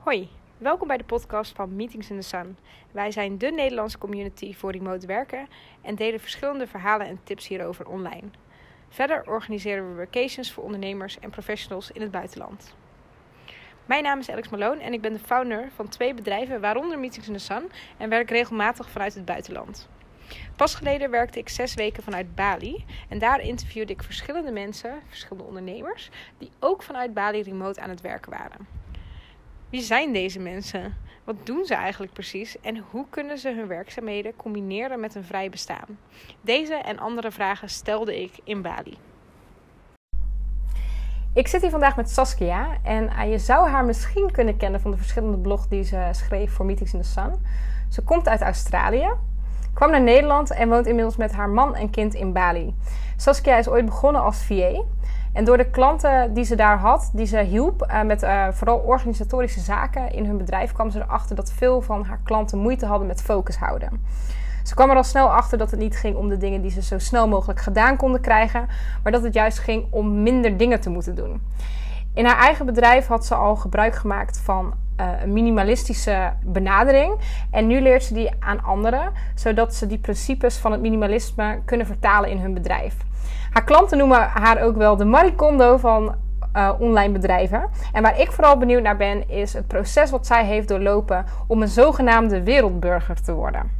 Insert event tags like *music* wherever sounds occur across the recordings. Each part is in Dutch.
Hoi, welkom bij de podcast van Meetings in the Sun. Wij zijn de Nederlandse community voor remote werken en delen verschillende verhalen en tips hierover online. Verder organiseren we vacations voor ondernemers en professionals in het buitenland. Mijn naam is Alex Malone en ik ben de founder van twee bedrijven, waaronder Meetings in the Sun, en werk regelmatig vanuit het buitenland. Pas geleden werkte ik zes weken vanuit Bali en daar interviewde ik verschillende mensen, verschillende ondernemers, die ook vanuit Bali remote aan het werken waren. Wie zijn deze mensen? Wat doen ze eigenlijk precies? En hoe kunnen ze hun werkzaamheden combineren met een vrij bestaan? Deze en andere vragen stelde ik in Bali. Ik zit hier vandaag met Saskia en uh, je zou haar misschien kunnen kennen van de verschillende blogs die ze schreef voor Meetings in the Sun. Ze komt uit Australië, kwam naar Nederland en woont inmiddels met haar man en kind in Bali. Saskia is ooit begonnen als VA en door de klanten die ze daar had, die ze hielp uh, met uh, vooral organisatorische zaken in hun bedrijf, kwam ze erachter dat veel van haar klanten moeite hadden met focus houden. Ze kwam er al snel achter dat het niet ging om de dingen die ze zo snel mogelijk gedaan konden krijgen, maar dat het juist ging om minder dingen te moeten doen. In haar eigen bedrijf had ze al gebruik gemaakt van uh, een minimalistische benadering. En nu leert ze die aan anderen, zodat ze die principes van het minimalisme kunnen vertalen in hun bedrijf. Haar klanten noemen haar ook wel de Marie Kondo van uh, online bedrijven. En waar ik vooral benieuwd naar ben, is het proces wat zij heeft doorlopen om een zogenaamde wereldburger te worden.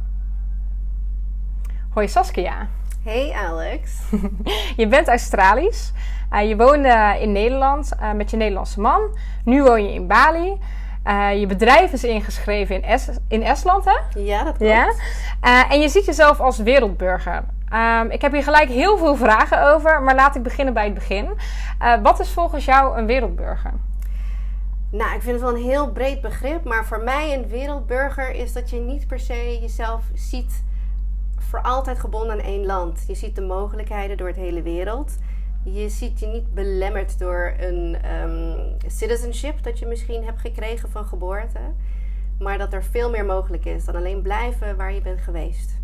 Hoi Saskia. Hey Alex. *laughs* je bent Australisch. Uh, je woonde in Nederland uh, met je Nederlandse man. Nu woon je in Bali. Uh, je bedrijf is ingeschreven in, es in Estland, hè? Ja, dat klopt. Ja? En je ziet jezelf als wereldburger. Um, ik heb hier gelijk heel veel vragen over, maar laat ik beginnen bij het begin. Wat is volgens jou een wereldburger? Nou, ik vind het wel een heel breed begrip, maar voor mij een wereldburger is dat je niet per se jezelf ziet voor altijd gebonden aan één land. Je ziet de mogelijkheden door het hele wereld. Je ziet je niet belemmerd door een um, citizenship dat je misschien hebt gekregen van geboorte. Maar dat er veel meer mogelijk is dan alleen blijven waar je bent geweest.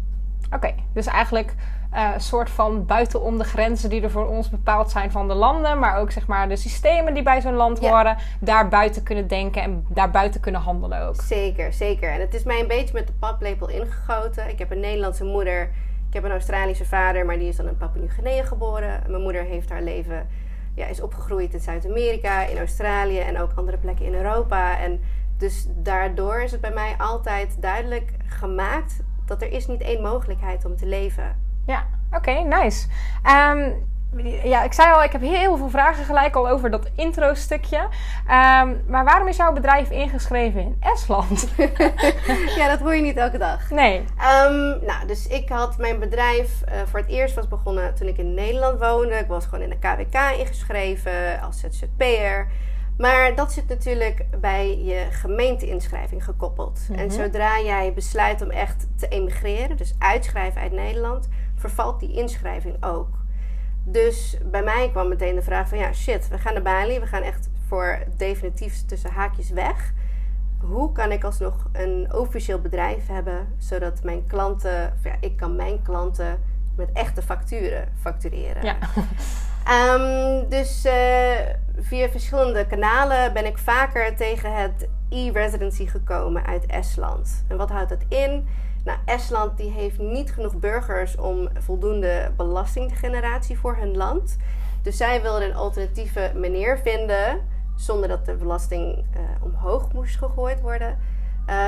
Oké, okay, dus eigenlijk uh, een soort van buitenom de grenzen die er voor ons bepaald zijn van de landen, maar ook zeg maar de systemen die bij zo'n land ja. horen, daar buiten kunnen denken en daar buiten kunnen handelen ook. Zeker, zeker. En het is mij een beetje met de paplepel ingegoten. Ik heb een Nederlandse moeder, heb een Australische vader, maar die is dan in Papua Nieuw-Guinea geboren. Mijn moeder heeft haar leven, ja, is opgegroeid in Zuid-Amerika, in Australië en ook andere plekken in Europa. En dus daardoor is het bij mij altijd duidelijk gemaakt dat er is niet één mogelijkheid om te leven. Ja, oké, nice. Um, ja, ik zei al, ik heb heel veel vragen gelijk al over dat intro-stukje. Um, maar waarom is jouw bedrijf ingeschreven in Estland? *laughs* ja, dat hoor je niet elke dag. Nee. Um, nou, dus ik had mijn bedrijf uh, voor het eerst was begonnen toen ik in Nederland woonde. Ik was gewoon in de KWK ingeschreven als ZZP'er. Maar dat zit natuurlijk bij je gemeenteinschrijving gekoppeld. Mm -hmm. En zodra jij besluit om echt te emigreren, dus uitschrijven uit Nederland, vervalt die inschrijving ook. Dus bij mij kwam meteen de vraag van ja, shit, we gaan naar Bali, we gaan echt voor definitief tussen haakjes weg. Hoe kan ik alsnog een officieel bedrijf hebben, zodat mijn klanten, of ja, ik kan mijn klanten met echte facturen factureren. Ja. Um, dus uh, via verschillende kanalen ben ik vaker tegen het e-residency gekomen uit Estland. En wat houdt dat in? Nou, Estland die heeft niet genoeg burgers om voldoende belastinggeneratie voor hun land. Dus zij wilden een alternatieve manier vinden, zonder dat de belasting uh, omhoog moest gegooid worden,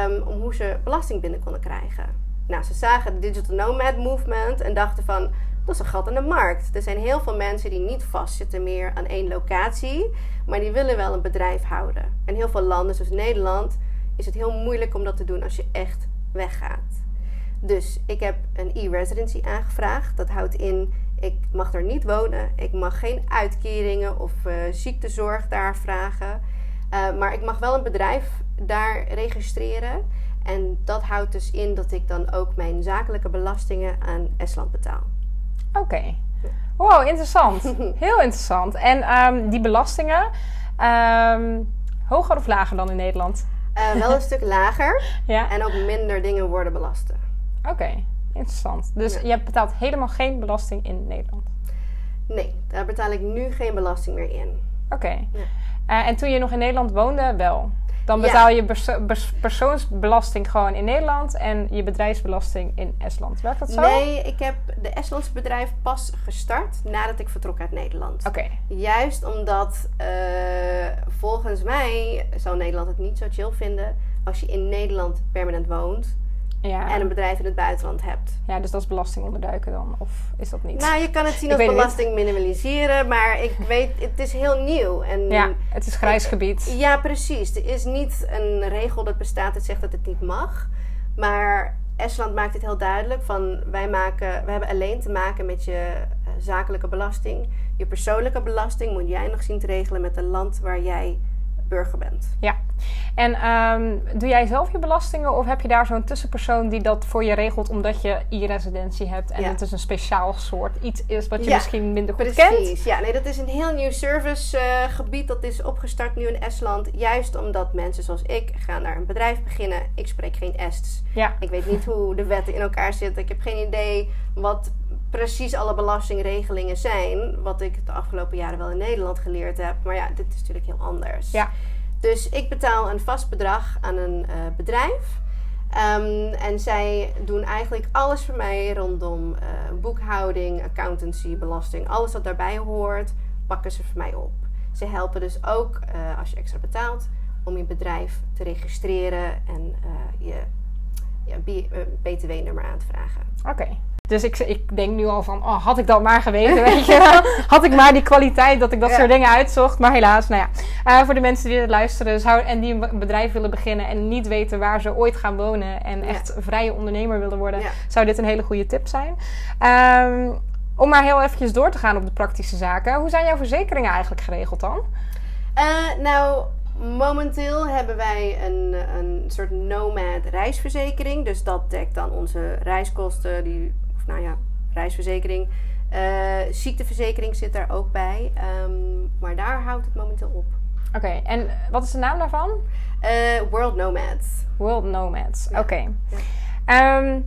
um, om hoe ze belasting binnen konden krijgen. Nou, ze zagen de Digital Nomad Movement en dachten van, dat is een gat in de markt. Er zijn heel veel mensen die niet vastzitten meer aan één locatie, maar die willen wel een bedrijf houden. En heel veel landen, zoals Nederland, is het heel moeilijk om dat te doen als je echt weggaat. Dus ik heb een e-residency aangevraagd. Dat houdt in, ik mag er niet wonen. Ik mag geen uitkeringen of uh, ziektezorg daar vragen. Uh, maar ik mag wel een bedrijf daar registreren. En dat houdt dus in dat ik dan ook mijn zakelijke belastingen aan Estland betaal. Oké. Okay. Wow, interessant. *laughs* Heel interessant. En um, die belastingen, um, hoger of lager dan in Nederland? Uh, wel een stuk lager. *laughs* Ja. En ook minder dingen worden belast. Oké, okay. interessant. Dus ja. je betaalt helemaal geen belasting in Nederland? Nee, daar betaal ik nu geen belasting meer in. Oké. Okay. Ja. Uh, en toen je nog in Nederland woonde, wel? Dan Ja. betaal je perso- pers- persoonsbelasting gewoon in Nederland en je bedrijfsbelasting in Estland. Werkt dat zo? Nee, ik heb de Estlandse bedrijf pas gestart nadat ik vertrok uit Nederland. Oké, Juist omdat eh, volgens mij zou Nederland het niet zo chill vinden als je in Nederland permanent woont ja. en een bedrijf in het buitenland hebt. ja, dus dat is belasting onderduiken dan? Of is dat niet? Nou, je kan het zien als niet. belasting minimaliseren, maar ik *laughs* weet, het is heel nieuw. En ja, het is grijs gebied. Ja, precies. Er is niet een regel dat bestaat dat zegt dat het niet mag. Maar Estland maakt het heel duidelijk van wij, maken, wij hebben alleen te maken met je eh, zakelijke belasting. Je persoonlijke belasting moet jij nog zien te regelen met het land waar jij burger bent. Ja. En ehm, doe jij zelf je belastingen of heb je daar zo'n tussenpersoon die dat voor je regelt omdat je e-residentie hebt en Ja. het is een speciaal soort iets is wat je Ja, misschien minder goed kent? Precies. Ja, nee, dat is een heel nieuw servicegebied dat is opgestart nu in Estland. Juist omdat mensen zoals ik gaan naar een bedrijf beginnen. Ik spreek geen Ests. Ja. Ik weet niet hoe de wetten in elkaar zitten. Ik heb geen idee wat precies alle belastingregelingen zijn. Wat ik de afgelopen jaren wel in Nederland geleerd heb. Maar ja, dit is natuurlijk heel anders. Ja. Dus ik betaal een vast bedrag aan een eh, bedrijf. Ehm, en zij doen eigenlijk alles voor mij rondom eh, boekhouding, accountancy, belasting. Alles wat daarbij hoort, pakken ze voor mij op. Ze helpen dus ook, eh, als je extra betaalt, om je bedrijf te registreren en je, je BTW-nummer aan te vragen. Oké. Dus ik, ik denk nu al van, oh, had ik dat maar geweten, *laughs* weet je. Had ik maar die kwaliteit dat ik dat Ja. soort dingen uitzocht. Maar helaas, nou ja. Eh, voor de mensen die dit luisteren zou, en die een bedrijf willen beginnen en niet weten waar ze ooit gaan wonen en Ja. echt vrije ondernemer willen worden, Ja. zou dit een hele goede tip zijn. Ehm, om maar heel eventjes door te gaan op de praktische zaken. Hoe zijn jouw verzekeringen eigenlijk geregeld dan? Eh, nou, momenteel hebben wij een, een soort nomad reisverzekering. Dus dat dekt dan onze reiskosten, die, nou ja, reisverzekering. Eh, ziekteverzekering zit daar ook bij. Ehm, maar daar houdt het momenteel op. Oké, en wat is de naam daarvan? Eh, World Nomads. World Nomads. Ja. Oké. Ehm,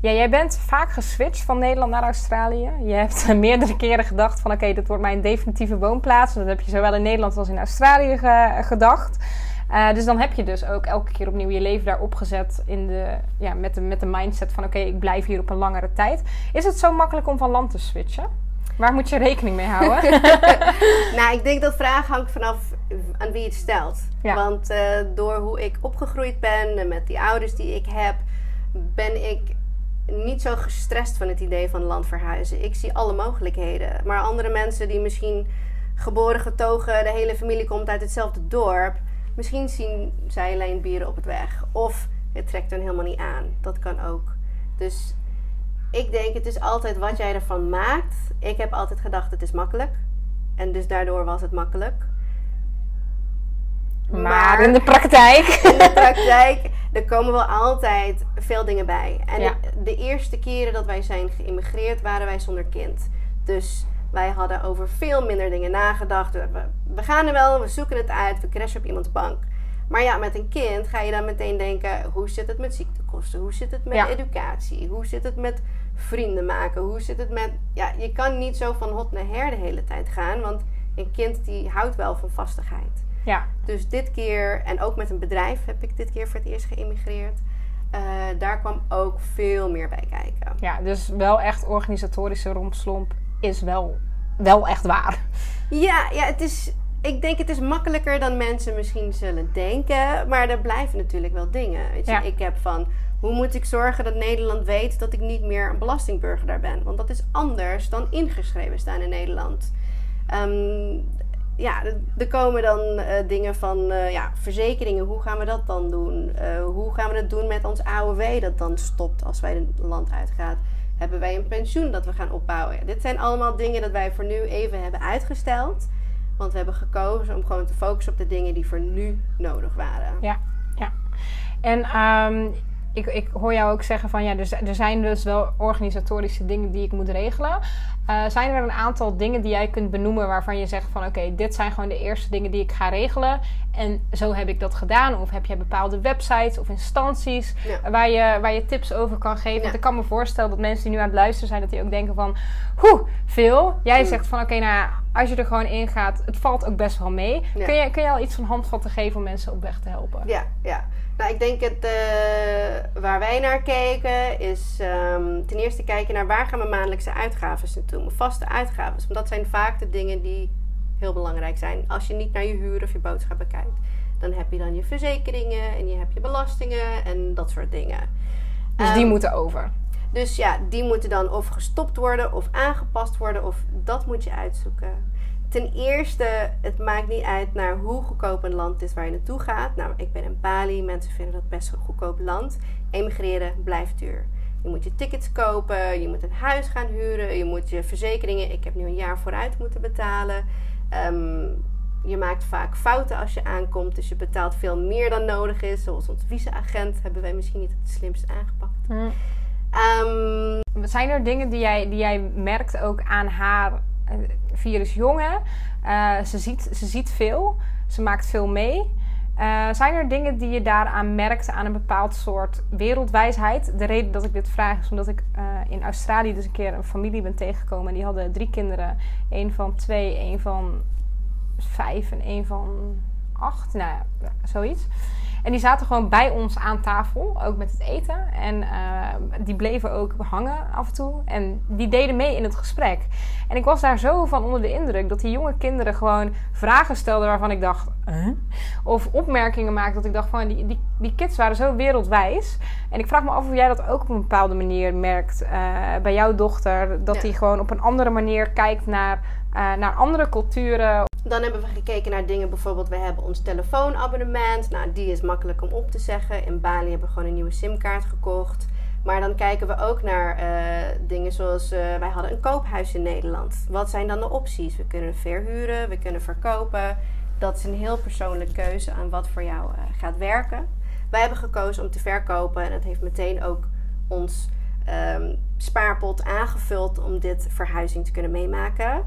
ja, jij bent vaak geswitcht van Nederland naar Australië. Je hebt *laughs* meerdere keren gedacht van oké, dit wordt mijn definitieve woonplaats. Dat heb je zowel in Nederland als in Australië ge- gedacht. Eh, dus dan heb je dus ook elke keer opnieuw je leven daar opgezet in de, ja, met, de, met de mindset van oké, ik blijf hier op een langere tijd. Is het zo makkelijk om van land te switchen? Waar moet je rekening mee houden? *laughs* nou, ik denk dat vraag hangt vanaf aan wie het stelt. Ja. Want eh, door hoe ik opgegroeid ben en met die ouders die ik heb, ben ik niet zo gestrest van het idee van land verhuizen. Ik zie alle mogelijkheden. Maar andere mensen die misschien geboren, getogen, de hele familie komt uit hetzelfde dorp, misschien zien zij alleen bieren op het weg. Of het trekt hen helemaal niet aan. Dat kan ook. Dus ik denk, het is altijd wat jij ervan maakt. Ik heb altijd gedacht, het is makkelijk. En dus daardoor was het makkelijk. maar in de praktijk. *laughs* in de praktijk, er komen wel altijd veel dingen bij. En Ja. de eerste keren dat wij zijn geïmmigreerd, waren wij zonder kind. Dus wij hadden over veel minder dingen nagedacht. We, we gaan er wel, we zoeken het uit, we crashen op iemands bank. Maar ja, met een kind ga je dan meteen denken: hoe zit het met ziektekosten? Hoe zit het met Ja. educatie? Hoe zit het met vrienden maken? Hoe zit het met. Ja, je kan niet zo van hot naar her de hele tijd gaan, want een kind die houdt wel van vastigheid. ja, Dus dit keer, en ook met een bedrijf heb ik dit keer voor het eerst geïmmigreerd. Eh, daar kwam ook veel meer bij kijken. ja, dus wel echt organisatorische rompslomp is wel, wel echt waar. Ja, ja, het is. Ik denk het is makkelijker dan mensen misschien zullen denken. Maar er blijven natuurlijk wel dingen. Weet je, Ja. ik heb van. Hoe moet ik zorgen dat Nederland weet dat ik niet meer een belastingburger daar ben? Want dat is anders dan ingeschreven staan in Nederland. Ehm, ja, er- komen dan eh, dingen van eh, ja, verzekeringen. Hoe gaan we dat dan doen? Eh, hoe gaan we het doen met ons AOW dat dan stopt als wij het land uitgaan? Hebben wij een pensioen dat we gaan opbouwen? Dit zijn allemaal dingen dat wij voor nu even hebben uitgesteld. Want we hebben gekozen om gewoon te focussen op de dingen die voor nu nodig waren. Ja, ja. En ehm, ik, ik hoor jou ook zeggen van ja, er, er zijn dus wel organisatorische dingen die ik moet regelen. Uh, zijn er een aantal dingen die jij kunt benoemen waarvan je zegt van oké, dit zijn gewoon de eerste dingen die ik ga regelen. En zo heb ik dat gedaan. Of heb je bepaalde websites of instanties waar, je, waar je tips over kan geven. Want ik kan me voorstellen dat mensen die nu aan het luisteren zijn, dat die ook denken van hoe veel. Jij mm. zegt van oké, nou als je er gewoon in gaat, het valt ook best wel mee. Kun, je, kun je al iets van handvatten geven om mensen op weg te helpen? Ja, ja. Nou, ik denk het uh, waar wij naar kijken is um, ten eerste kijken naar waar gaan mijn maandelijkse uitgaven naartoe, mijn vaste uitgaven. Want dat zijn vaak de dingen die heel belangrijk zijn. Als je niet naar je huur of je boodschappen kijkt, dan heb je dan je verzekeringen en je hebt je belastingen en dat soort dingen. Dus die ehm, moeten over. Dus ja, die moeten dan of gestopt worden of aangepast worden of dat moet je uitzoeken. Ten eerste, het maakt niet uit naar hoe goedkoop een land is waar je naartoe gaat. Nou, ik ben in Bali, mensen vinden dat best een goedkoop land. Emigreren blijft duur. Je moet je tickets kopen, je moet een huis gaan huren, je moet je verzekeringen. Ik heb nu een jaar vooruit moeten betalen. Ehm, je maakt vaak fouten als je aankomt, dus je betaalt veel meer dan nodig is. Zoals onze visa-agent hebben wij misschien niet het slimst aangepakt. Hm. Zijn er dingen die jij, die jij merkt ook aan haar eh, virus jongen? Uh, ze, ziet, ze ziet veel, ze maakt veel mee. Uh, zijn er dingen die je daaraan merkt aan een bepaald soort wereldwijsheid? De reden dat ik dit vraag is omdat ik in Australië dus een keer een familie ben tegengekomen. En die hadden drie kinderen. Eén van twee, één van vijf en één van acht. Nou ja, zoiets. En die zaten gewoon bij ons aan tafel, ook met het eten. En uh, die bleven ook hangen af en toe. En die deden mee in het gesprek. En ik was daar zo van onder de indruk dat die jonge kinderen gewoon vragen stelden waarvan ik dacht. Of opmerkingen maakten dat ik dacht van die, die, die kids waren zo wereldwijs. En ik vraag me af of jij dat ook op een bepaalde manier merkt uh, bij jouw dochter. Dat die gewoon op een andere manier kijkt naar, uh, naar andere culturen. Dan hebben we gekeken naar dingen, bijvoorbeeld we hebben ons telefoonabonnement. Nou, die is makkelijk om op te zeggen. In Bali hebben we gewoon een nieuwe simkaart gekocht. Maar dan kijken we ook naar uh, dingen zoals uh, wij hadden een koophuis in Nederland. Wat zijn dan de opties? We kunnen verhuren, we kunnen verkopen. Dat is een heel persoonlijke keuze aan wat voor jou uh, gaat werken. Wij hebben gekozen om te verkopen en dat heeft meteen ook ons um, spaarpot aangevuld om dit verhuizing te kunnen meemaken.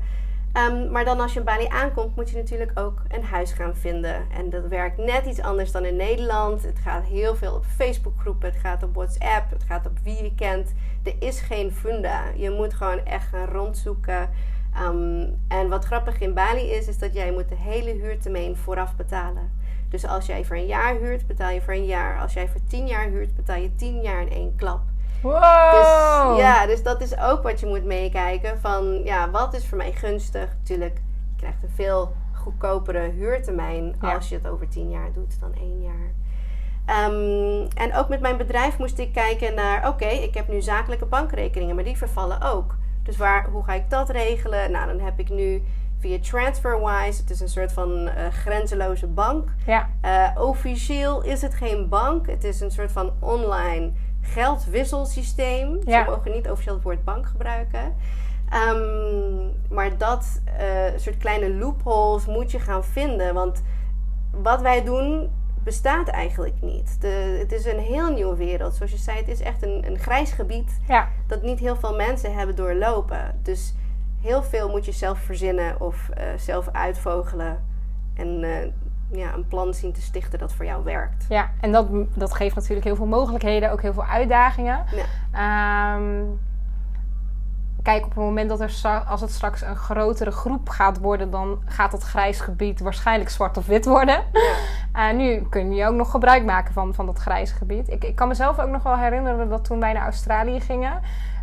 Um, maar dan als je in Bali aankomt, moet je natuurlijk ook een huis gaan vinden. En dat werkt net iets anders dan in Nederland. Het gaat heel veel op Facebookgroepen, het gaat op WhatsApp, het gaat op wie je kent. Er is geen funda. Je moet gewoon echt gaan rondzoeken. Um, en wat grappig in Bali is, is dat jij moet de hele huurtermijn vooraf betalen. Dus als jij voor een jaar huurt, betaal je voor een jaar. Als jij voor tien jaar huurt, betaal je tien jaar in één klap. Wow. Dus, ja, dus dat is ook wat je moet meekijken. Van ja, wat is voor mij gunstig? Natuurlijk, je krijgt een veel goedkopere huurtermijn als je het over tien jaar doet dan één jaar. Um, en ook met mijn bedrijf moest ik kijken naar: oké, ik heb nu zakelijke bankrekeningen, maar die vervallen ook. Dus waar, hoe ga ik dat regelen? Nou, dan heb ik nu via TransferWise, het is een soort van uh, grenzeloze bank. Ja. Uh, officieel is het geen bank, het is een soort van online geldwisselsysteem. Ja. Ze mogen niet officieel het woord bank gebruiken. Um, maar dat uh, soort kleine loopholes moet je gaan vinden. Want wat wij doen bestaat eigenlijk niet. De, het is een heel nieuwe wereld. Zoals je zei, het is echt een, een grijs gebied ja. dat niet heel veel mensen hebben doorlopen. Dus heel veel moet je zelf verzinnen of uh, zelf uitvogelen. En uh, ja, een plan zien te stichten dat voor jou werkt. Ja, en dat, dat geeft natuurlijk heel veel mogelijkheden, ook heel veel uitdagingen. Ja. Um, kijk, op het moment dat er als het straks een grotere groep gaat worden, dan gaat dat grijs gebied waarschijnlijk zwart of wit worden. Ja. Uh, *laughs* nu kun je ook nog gebruik maken van, van dat grijze gebied. Ik, ik kan mezelf ook nog wel herinneren dat toen wij naar Australië gingen.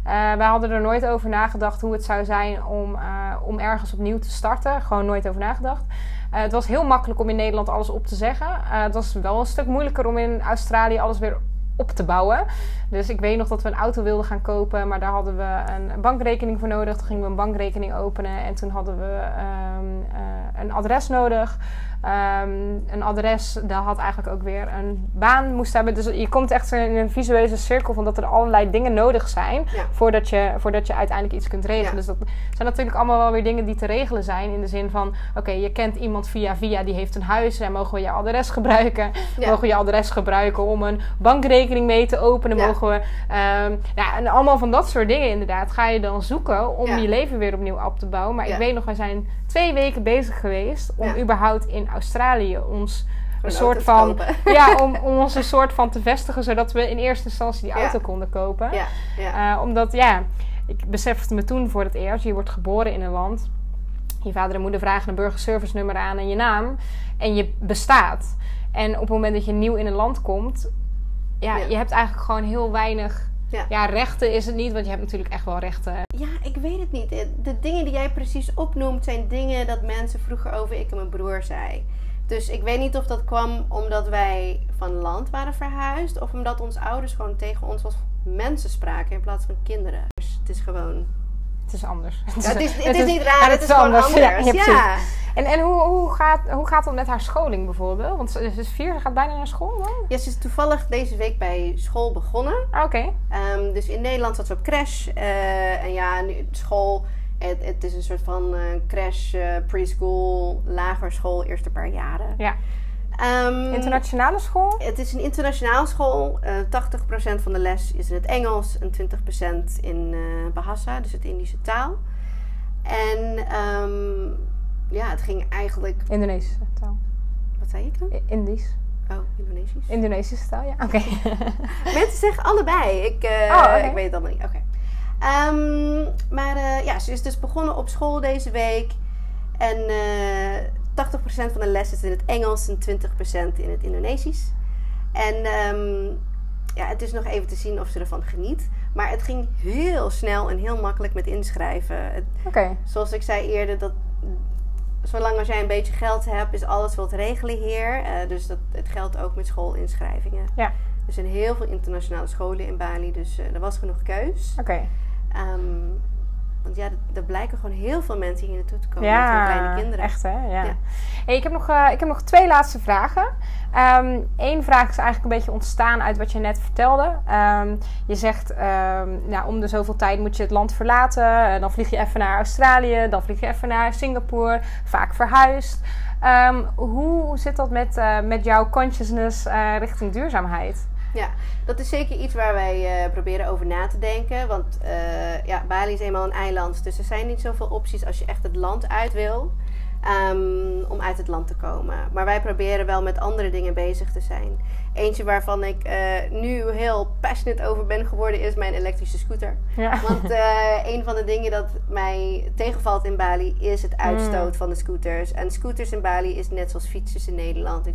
Uh, wij hadden er nooit over nagedacht hoe het zou zijn om, uh, om ergens opnieuw te starten. Gewoon nooit over nagedacht. Uh, het was heel makkelijk om in Nederland alles op te zeggen. het was wel een stuk moeilijker om in Australië alles weer op te bouwen. Dus ik weet nog dat we een auto wilden gaan kopen, maar daar hadden we een bankrekening voor nodig. Toen gingen we een bankrekening openen en toen hadden we um, uh, een adres nodig. Ehm, een adres, dat had eigenlijk ook weer een baan moest hebben. Dus je komt echt in een visuele cirkel van dat er allerlei dingen nodig zijn Ja. voordat, je, voordat je uiteindelijk iets kunt regelen. Ja. Dus dat zijn natuurlijk allemaal wel weer dingen die te regelen zijn. In de zin van, oké, je kent iemand via via, die heeft een huis en mogen we je adres gebruiken. Ja. Mogen we je adres gebruiken om een bankrekening mee te openen. Mogen we, ehm, ja, en allemaal van dat soort dingen inderdaad ga je dan zoeken om je leven weer opnieuw op te bouwen. Maar ik weet nog, wij zijn twee weken bezig geweest om überhaupt in Australië ons een Een soort van, kopen. *laughs* ja, om, *laughs* om ons een soort van te vestigen, zodat we in eerste instantie die Ja. auto konden kopen. Ja, ja. Eh, omdat, ja, ik besefte me toen voor het eerst, je wordt geboren in een land. Je vader en moeder vragen een burgerservice nummer aan en je naam. En je bestaat. En op het moment dat je nieuw in een land komt, Ja. je hebt eigenlijk gewoon heel weinig. Ja. Ja. rechten is het niet, want je hebt natuurlijk echt wel rechten. Ja, ik weet het niet. De dingen die jij precies opnoemt zijn dingen dat mensen vroeger over ik en mijn broer zei. Dus ik weet niet of dat kwam omdat wij van land waren verhuisd of omdat onze ouders gewoon tegen ons als mensen spraken in plaats van kinderen. Dus het is gewoon. Het is anders. Ja, het, is, het, is niet raar, het is gewoon anders. Ja, ja. En, en hoe, hoe, gaat, hoe gaat het met haar scholing bijvoorbeeld? Want ze is vier, ze gaat bijna naar school dan? Ja, ze is toevallig deze week bij school begonnen. Ah, Oké. Ehm, dus in Nederland zat ze op crash. eh, en ja, nu school. Het, het is een soort van eh, crash, eh, preschool, lager school, eerste paar jaren. Ja. Ehm, Internationale school? het is een internationaal school. Eh 80% van de les is in het Engels en 20% in eh Bahasa, dus het Indische taal. En ehm, ja, het ging eigenlijk. Indonesische taal. Wat zei ik dan? I- Indisch. Oh, Indonesisch. Indonesische taal, ja. Oké. *laughs* Mensen zeggen allebei. Ik, eh, Oh, ik weet het allemaal niet. Oké. Ehm, maar ja, ze is dus begonnen op school deze week. En 80% van de les is in het Engels en 20% in het Indonesisch. En ehm, ja, het is nog even te zien of ze ervan geniet. Maar het ging heel snel en heel makkelijk met inschrijven. Oké. zoals ik zei eerder, dat zolang als jij een beetje geld hebt, is alles wat regelen hier. Eh, dus dat, het geldt ook met schoolinschrijvingen. Ja. Er zijn heel veel internationale scholen in Bali, dus eh, er was genoeg keus. Oké. Ehm, want ja, er- blijken gewoon heel veel mensen hier naartoe te komen met hun kleine kinderen. echt hè? Ja. Ja. Hey, ik, heb nog, eh, ik heb nog twee laatste vragen. Eén vraag is eigenlijk een beetje ontstaan uit wat je net vertelde. Ehm, je zegt, ehm, nou, om de zoveel tijd moet je het land verlaten. Eh, dan vlieg je even naar Australië, dan vlieg je even naar Singapore. Vaak verhuisd. Ehm, hoe zit dat met, eh, met jouw consciousness richting duurzaamheid? Ja, dat is zeker iets waar wij eh, proberen over na te denken. Want eh, ja, Bali is eenmaal een eiland, dus er zijn niet zoveel opties als je echt het land uit wil. ehm, om uit het land te komen. Maar wij proberen wel met andere dingen bezig te zijn. Eentje waarvan ik eh, nu heel passionate over ben geworden is mijn elektrische scooter. Ja. *laughs* Want een van de dingen dat mij tegenvalt in Bali is het uitstoot van de scooters. En scooters in Bali is net zoals fietsers in Nederland.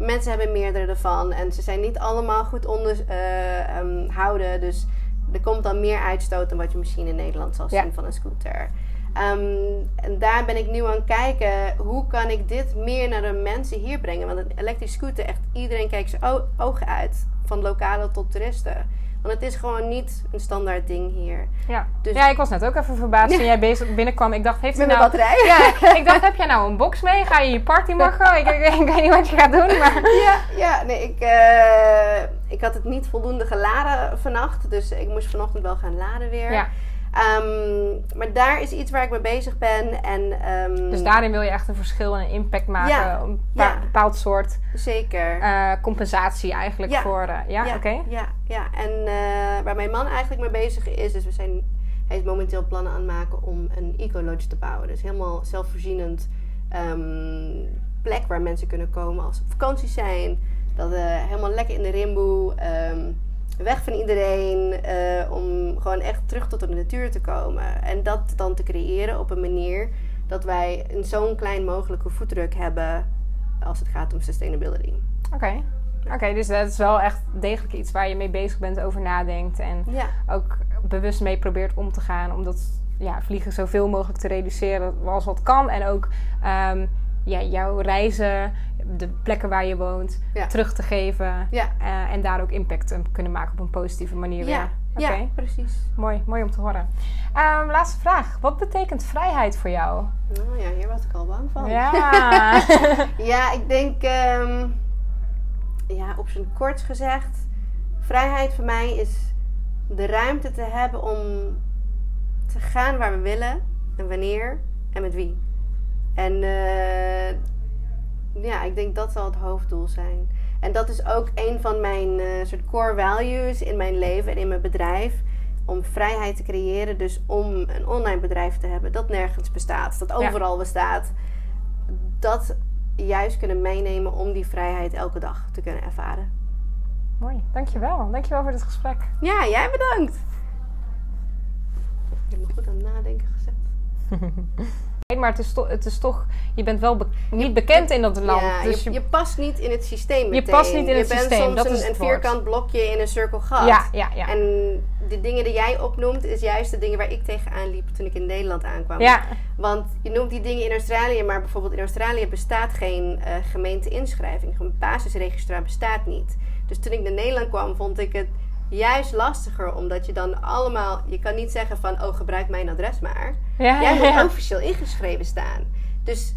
Mensen hebben meerdere ervan en ze zijn niet allemaal goed onderhouden. dus er komt dan meer uitstoot dan wat je misschien in Nederland zal Ja. zien van een scooter. Ehm, en daar ben ik nu aan het kijken, hoe kan ik dit meer naar de mensen hier brengen? Want een elektrische scooter, echt iedereen kijkt zijn ogen uit. Van lokale tot toeristen. Want het is gewoon niet een standaard ding hier. Ja. Dus- ja, ik was net ook even verbaasd toen jij bezig binnenkwam. Ik dacht, heeft hij nou... batterij? Ja, *laughs* ik dacht, heb jij nou een box mee? Ga je je party maken? Ik, ik, ik weet niet wat je gaat doen, maar... *laughs* Ja, ja nee, ik, eh, ik had het niet voldoende geladen vannacht. Dus ik moest vanochtend wel gaan laden weer. Ja. Ehm, maar daar is iets waar ik mee bezig ben. En, ehm, Dus daarin wil je echt een verschil en een impact maken. Ja, Een ja. bepaald soort Zeker. eh, compensatie eigenlijk Ja. voor... eh, ja, oké. ja, ja. En eh, waar mijn man eigenlijk mee bezig is, dus we zijn, hij is momenteel plannen aan het maken om een eco-lodge te bouwen. Dus helemaal zelfvoorzienend ehm, plek waar mensen kunnen komen als ze op vakantie zijn. Dat helemaal lekker in de rimboe, weg van iedereen, eh, om gewoon echt terug tot de natuur te komen. En dat dan te creëren op een manier dat wij een zo'n klein mogelijke voetdruk hebben als het gaat om sustainability. Oké. Oké, dus dat is wel echt degelijk iets waar je mee bezig bent, over nadenkt. En Ja. ook bewust mee probeert om te gaan. Om dat ja, vliegen zoveel mogelijk te reduceren als wat kan. En ook ehm, ja, jouw reizen, de plekken waar je woont, Ja. terug te geven. Ja. Eh, en daar ook impact te kunnen maken op een positieve manier. Ja, weer. Ja, precies. mooi, mooi om te horen. Ehm, laatste vraag. Wat betekent vrijheid voor jou? Nou ja, hier was ik al bang van. Ja. *laughs* Ja, ik denk, ehm, ja, op zijn kort gezegd, vrijheid voor mij is de ruimte te hebben om te gaan waar we willen en wanneer en met wie. En eh, ja, ik denk dat zal het hoofddoel zijn. En dat is ook een van mijn eh, soort core values in mijn leven en in mijn bedrijf. Om vrijheid te creëren, dus om een online bedrijf te hebben dat nergens bestaat, dat overal bestaat. Dat juist kunnen meenemen om die vrijheid elke dag te kunnen ervaren. mooi, dankjewel. Dankjewel voor dit gesprek. Ja, jij bedankt. Ik heb me goed aan het nadenken gezet. *laughs* Maar het is, to- het is toch, je bent wel be- niet bekend in dat land. Ja, dus je, je, je past niet in het systeem Je meteen. past niet in het je systeem, bent soms dat een, een vierkant blokje in een cirkelgat. ja, ja, ja. En de dingen die jij opnoemt, is juist de dingen waar ik tegenaan liep toen ik in Nederland aankwam. ja, Want je noemt die dingen in Australië, maar bijvoorbeeld in Australië bestaat geen eh gemeente-inschrijving. Een basisregistraar bestaat niet. Dus toen ik naar Nederland kwam, vond ik het juist lastiger. Omdat je dan allemaal... Je kan niet zeggen van, oh, gebruik mijn adres maar. ja, Jij moet *laughs* ja. officieel ingeschreven staan. Dus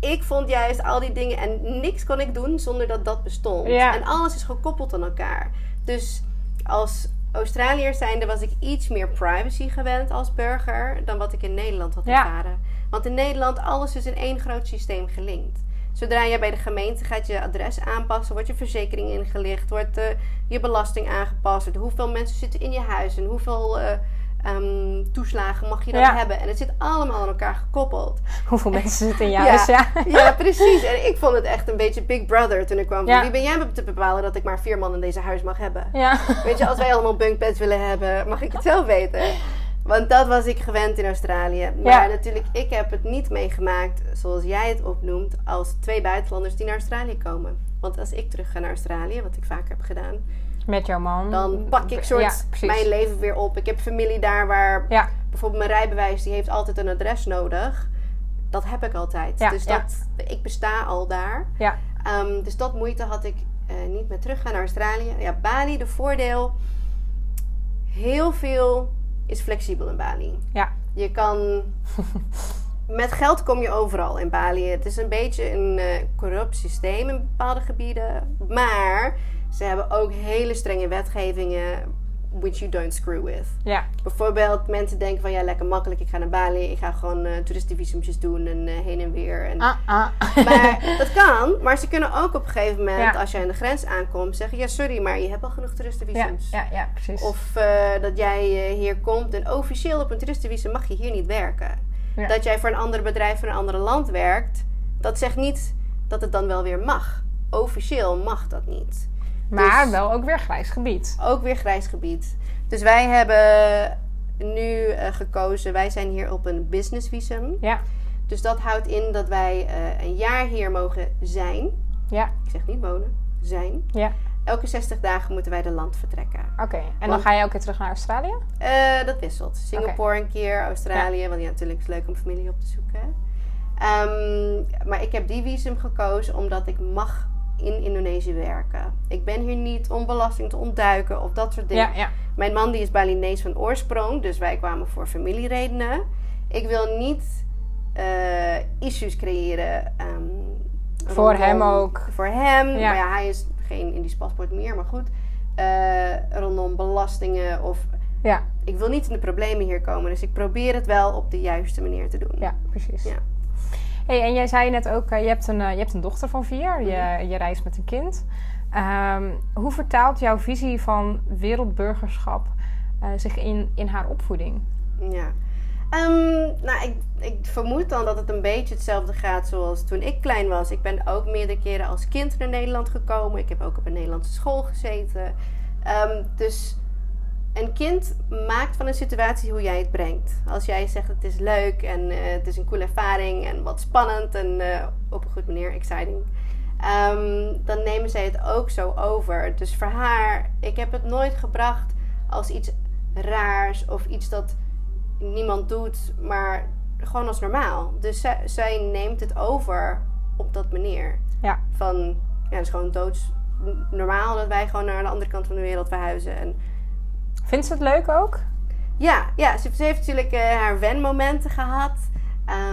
ik vond juist al die dingen... En niks kon ik doen zonder dat dat bestond. Ja. En alles is gekoppeld aan elkaar. Dus als Australiër zijnde was ik iets meer privacy gewend als burger... dan wat ik in Nederland had ervaren. Want in Nederland, alles is in één groot systeem gelinkt. Zodra je bij de gemeente gaat je adres aanpassen, wordt je verzekering ingelicht, wordt eh, je belasting aangepast, hoeveel mensen zitten in je huis en hoeveel eh, ehm, toeslagen mag je dan Ja. hebben. En het zit allemaal aan elkaar gekoppeld. Hoeveel mensen zitten in je Ja. huis? Ja. Ja, precies. En ik vond het echt een beetje Big Brother toen ik kwam. Wie ben jij om te bepalen dat ik maar vier man in deze huis mag hebben? Weet je, als wij allemaal bunkbeds willen hebben, mag ik het zelf weten. Want dat was ik gewend in Australië. Maar Ja. natuurlijk, ik heb het niet meegemaakt, zoals jij het opnoemt, als twee buitenlanders die naar Australië komen. Want als ik terug ga naar Australië, wat ik vaak heb gedaan, Met jouw man. dan pak ik soort Ja, mijn leven weer op. Ik heb familie daar waar Ja, bijvoorbeeld mijn rijbewijs, die heeft altijd een adres nodig. Dat heb ik altijd. Dus dat, ik besta al daar. ja, Ehm, dus dat moeite had ik eh, niet meer teruggaan naar Australië. Ja, Bali, de voordeel. Heel veel is flexibel in Bali. ja. Je kan. *laughs* Met geld kom je overal in Bali. Het is een beetje een eh, corrupt systeem in bepaalde gebieden. Maar ze hebben ook hele strenge wetgevingen. Which you don't screw with. ja. Bijvoorbeeld mensen denken van ja, lekker makkelijk. Ik ga naar Bali. Ik ga gewoon toeristenvisumjes doen en eh, heen en weer. En Ah, ah. *laughs* maar *laughs* dat kan, maar ze kunnen ook op een gegeven moment, Ja. als jij aan de grens aankomt, zeggen: Ja, sorry, maar je hebt al genoeg toeristenvisums. ja, ja, precies. Of eh, dat jij hier komt en officieel op een toeristenvisum mag je hier niet werken. Ja. Dat jij voor een ander bedrijf in een ander land werkt, dat zegt niet dat het dan wel weer mag. Officieel mag dat niet. Maar dus- wel ook weer grijs gebied. Ook weer grijs gebied. Dus wij hebben nu eh, gekozen, wij zijn hier op een businessvisum. Ja, Dus dat houdt in dat wij eh, een jaar hier mogen zijn. ja, Ik zeg niet wonen, zijn. ja. Elke 60 dagen moeten wij de land vertrekken. Oké, en dan ga je elke keer terug naar Australië? Eh, dat wisselt. Singapore een keer, Australië, want ja, natuurlijk is het leuk om familie op te zoeken. Ehm, maar ik heb die visum gekozen omdat ik mag in Indonesië werken. Ik ben hier niet om belasting te ontduiken of dat soort dingen. Ja, ja. Mijn man die is Balinees van oorsprong, dus wij kwamen voor familieredenen. Ik wil niet eh, issues creëren. ehm, Voor rondom- hem ook. Voor hem, Ja. maar ja, hij is geen Indisch paspoort meer, maar goed. Eh, rondom belastingen of... Ja, Ik wil niet in de problemen hier komen, dus ik probeer het wel op de juiste manier te doen. ja, precies. Ja. Hey, en jij zei net ook, eh, je, hebt een, eh, je hebt een dochter van vier. Je, Mhm. je reist met een kind. Ehm, hoe vertaalt jouw visie van wereldburgerschap eh, zich in, in haar opvoeding? Ja. Ehm, nou, ik, ik vermoed dan dat het een beetje hetzelfde gaat zoals toen ik klein was. Ik ben ook meerdere keren als kind naar Nederland gekomen. Ik heb ook op een Nederlandse school gezeten. Ehm, dus een kind maakt van een situatie hoe jij het brengt. Als jij zegt het is leuk en eh, het is een coole ervaring en wat spannend en eh, op een goed manier exciting. ehm, dan nemen zij het ook zo over. Dus voor haar, ik heb het nooit gebracht als iets raars of iets dat niemand doet, maar gewoon als normaal. Dus zij, zij neemt het over op dat manier. Ja. Van, ja, het is gewoon doods normaal dat wij gewoon naar de andere kant van de wereld verhuizen. En Vindt ze het leuk ook? Ja, ja ze, heeft natuurlijk uh, haar wenmomenten gehad.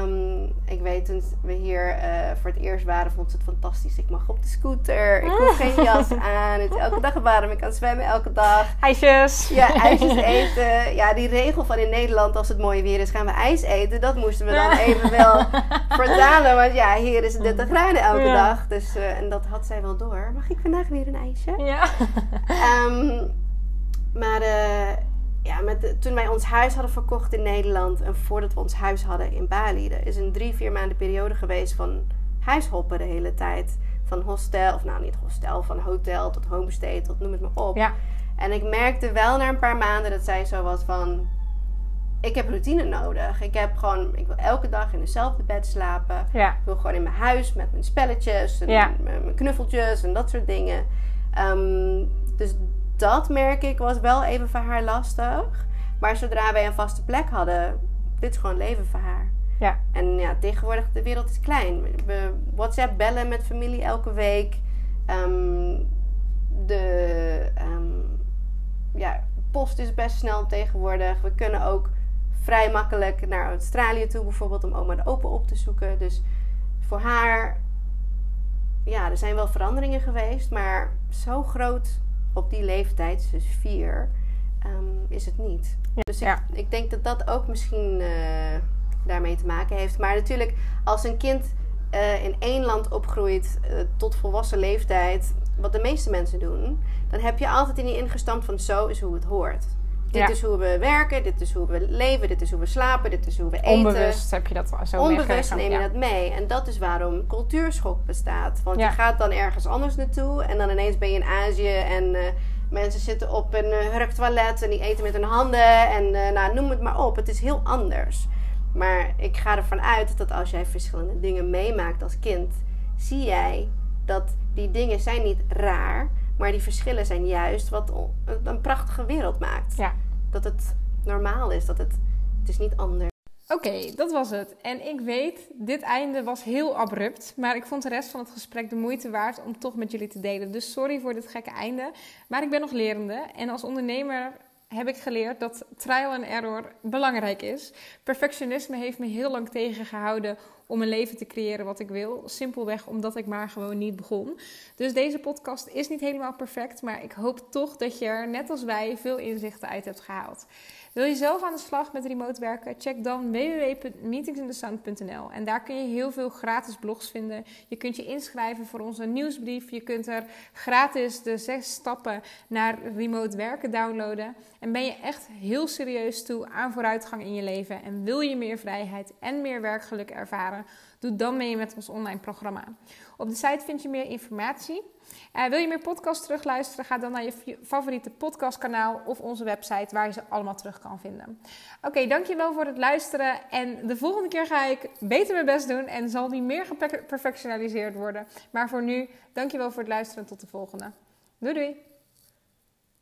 Um, ik weet toen we hier uh, voor het eerst waren, vond ze het fantastisch. Ik mag op de scooter. Ik hoef geen jas aan. Het is elke dag warm. Ik kan zwemmen elke dag. IJsjes. Ja, ijsjes eten. Ja, die regel van in Nederland, als het mooi weer is, gaan we ijs eten. Dat moesten we dan even wel *laughs* vertalen. Want ja, hier is het 30 graden elke ja. dag. Dus, uh, en dat had zij wel door. Mag ik vandaag weer een ijsje? Ja. Um, maar... Uh, ja, met toen wij ons huis hadden verkocht in Nederland en voordat we ons huis hadden in Bali, er is een drie, vier maanden periode geweest van huishoppen de hele tijd. Van hostel, of nou niet hostel, van hotel tot homestay tot noem het maar op. Ja. En ik merkte wel na een paar maanden dat zij zo was van, ik heb routine nodig. Ik heb gewoon, ik wil elke dag in hetzelfde bed slapen. Ja. Ik wil gewoon in mijn huis met mijn spelletjes en Ja. mijn knuffeltjes en dat soort dingen. Ehm, dus dat merk ik was wel even voor haar lastig. Maar zodra wij een vaste plek hadden, dit is gewoon leven voor haar. Ja. En ja, tegenwoordig de wereld is klein. We WhatsApp bellen met familie elke week. Ehm, de ehm, ja, post is best snel tegenwoordig. We kunnen ook vrij makkelijk naar Australië toe, bijvoorbeeld om oma de open op te zoeken. Dus voor haar, ja, er zijn wel veranderingen geweest, maar zo groot op die leeftijd, dus vier, um, is het niet. Ja. Dus ik, Ja. ik denk dat dat ook misschien uh, daarmee te maken heeft. Maar natuurlijk, als een kind uh, in één land opgroeit uh, tot volwassen leeftijd, wat de meeste mensen doen, dan heb je altijd in je ingestampt van zo is hoe het hoort. Dit Ja. is hoe we werken, dit is hoe we leven, dit is hoe we slapen, dit is hoe we eten. Onbewust heb je dat zo Onbewust neem je Ja. dat mee. En dat is waarom cultuurschok bestaat. Want Ja. je gaat dan ergens anders naartoe en dan ineens ben je in Azië en eh, mensen zitten op een uh, hurktoilet en die eten met hun handen en eh, nou, noem het maar op. Het is heel anders. Maar ik ga ervan uit dat als jij verschillende dingen meemaakt als kind, zie jij dat die dingen zijn niet raar, maar die verschillen zijn juist wat een prachtige wereld maakt. Ja. Dat het normaal is, dat het, het is niet anders. Oké, dat was het. En ik weet, dit einde was heel abrupt. Maar ik vond de rest van het gesprek de moeite waard om toch met jullie te delen. Dus sorry voor dit gekke einde. Maar ik ben nog lerende. En als ondernemer heb ik geleerd dat trial and error belangrijk is. Perfectionisme heeft me heel lang tegengehouden om een leven te creëren wat ik wil. Simpelweg omdat ik maar gewoon niet begon. Dus deze podcast is niet helemaal perfect. Maar ik hoop toch dat je er, net als wij, veel inzichten uit hebt gehaald. Wil je zelf aan de slag met remote werken? Check dan www.meetingsinthesun.nl en daar kun je heel veel gratis blogs vinden. Je kunt je inschrijven voor onze nieuwsbrief. Je kunt er gratis de zes stappen naar remote werken downloaden. En ben je echt heel serieus toe aan vooruitgang in je leven en wil je meer vrijheid en meer werkgeluk ervaren? Doe dan mee met ons online programma. Op de site vind je meer informatie. Uh, wil je meer podcasts terugluisteren? Ga dan naar je favoriete podcastkanaal of onze website waar je ze allemaal terug kan vinden. Oké, dankjewel voor het luisteren. En de volgende keer ga ik beter mijn best doen en zal die meer geperfectionaliseerd worden. Maar voor nu, dankjewel voor het luisteren en tot de volgende. Doei doei!